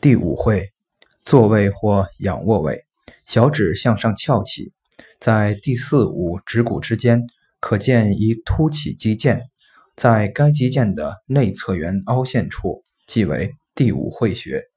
第五会，坐位或仰卧位，小指向上翘起，在第四、五指骨之间可见一凸起肌腱，在该肌腱的内侧缘凹陷处即为第五会穴。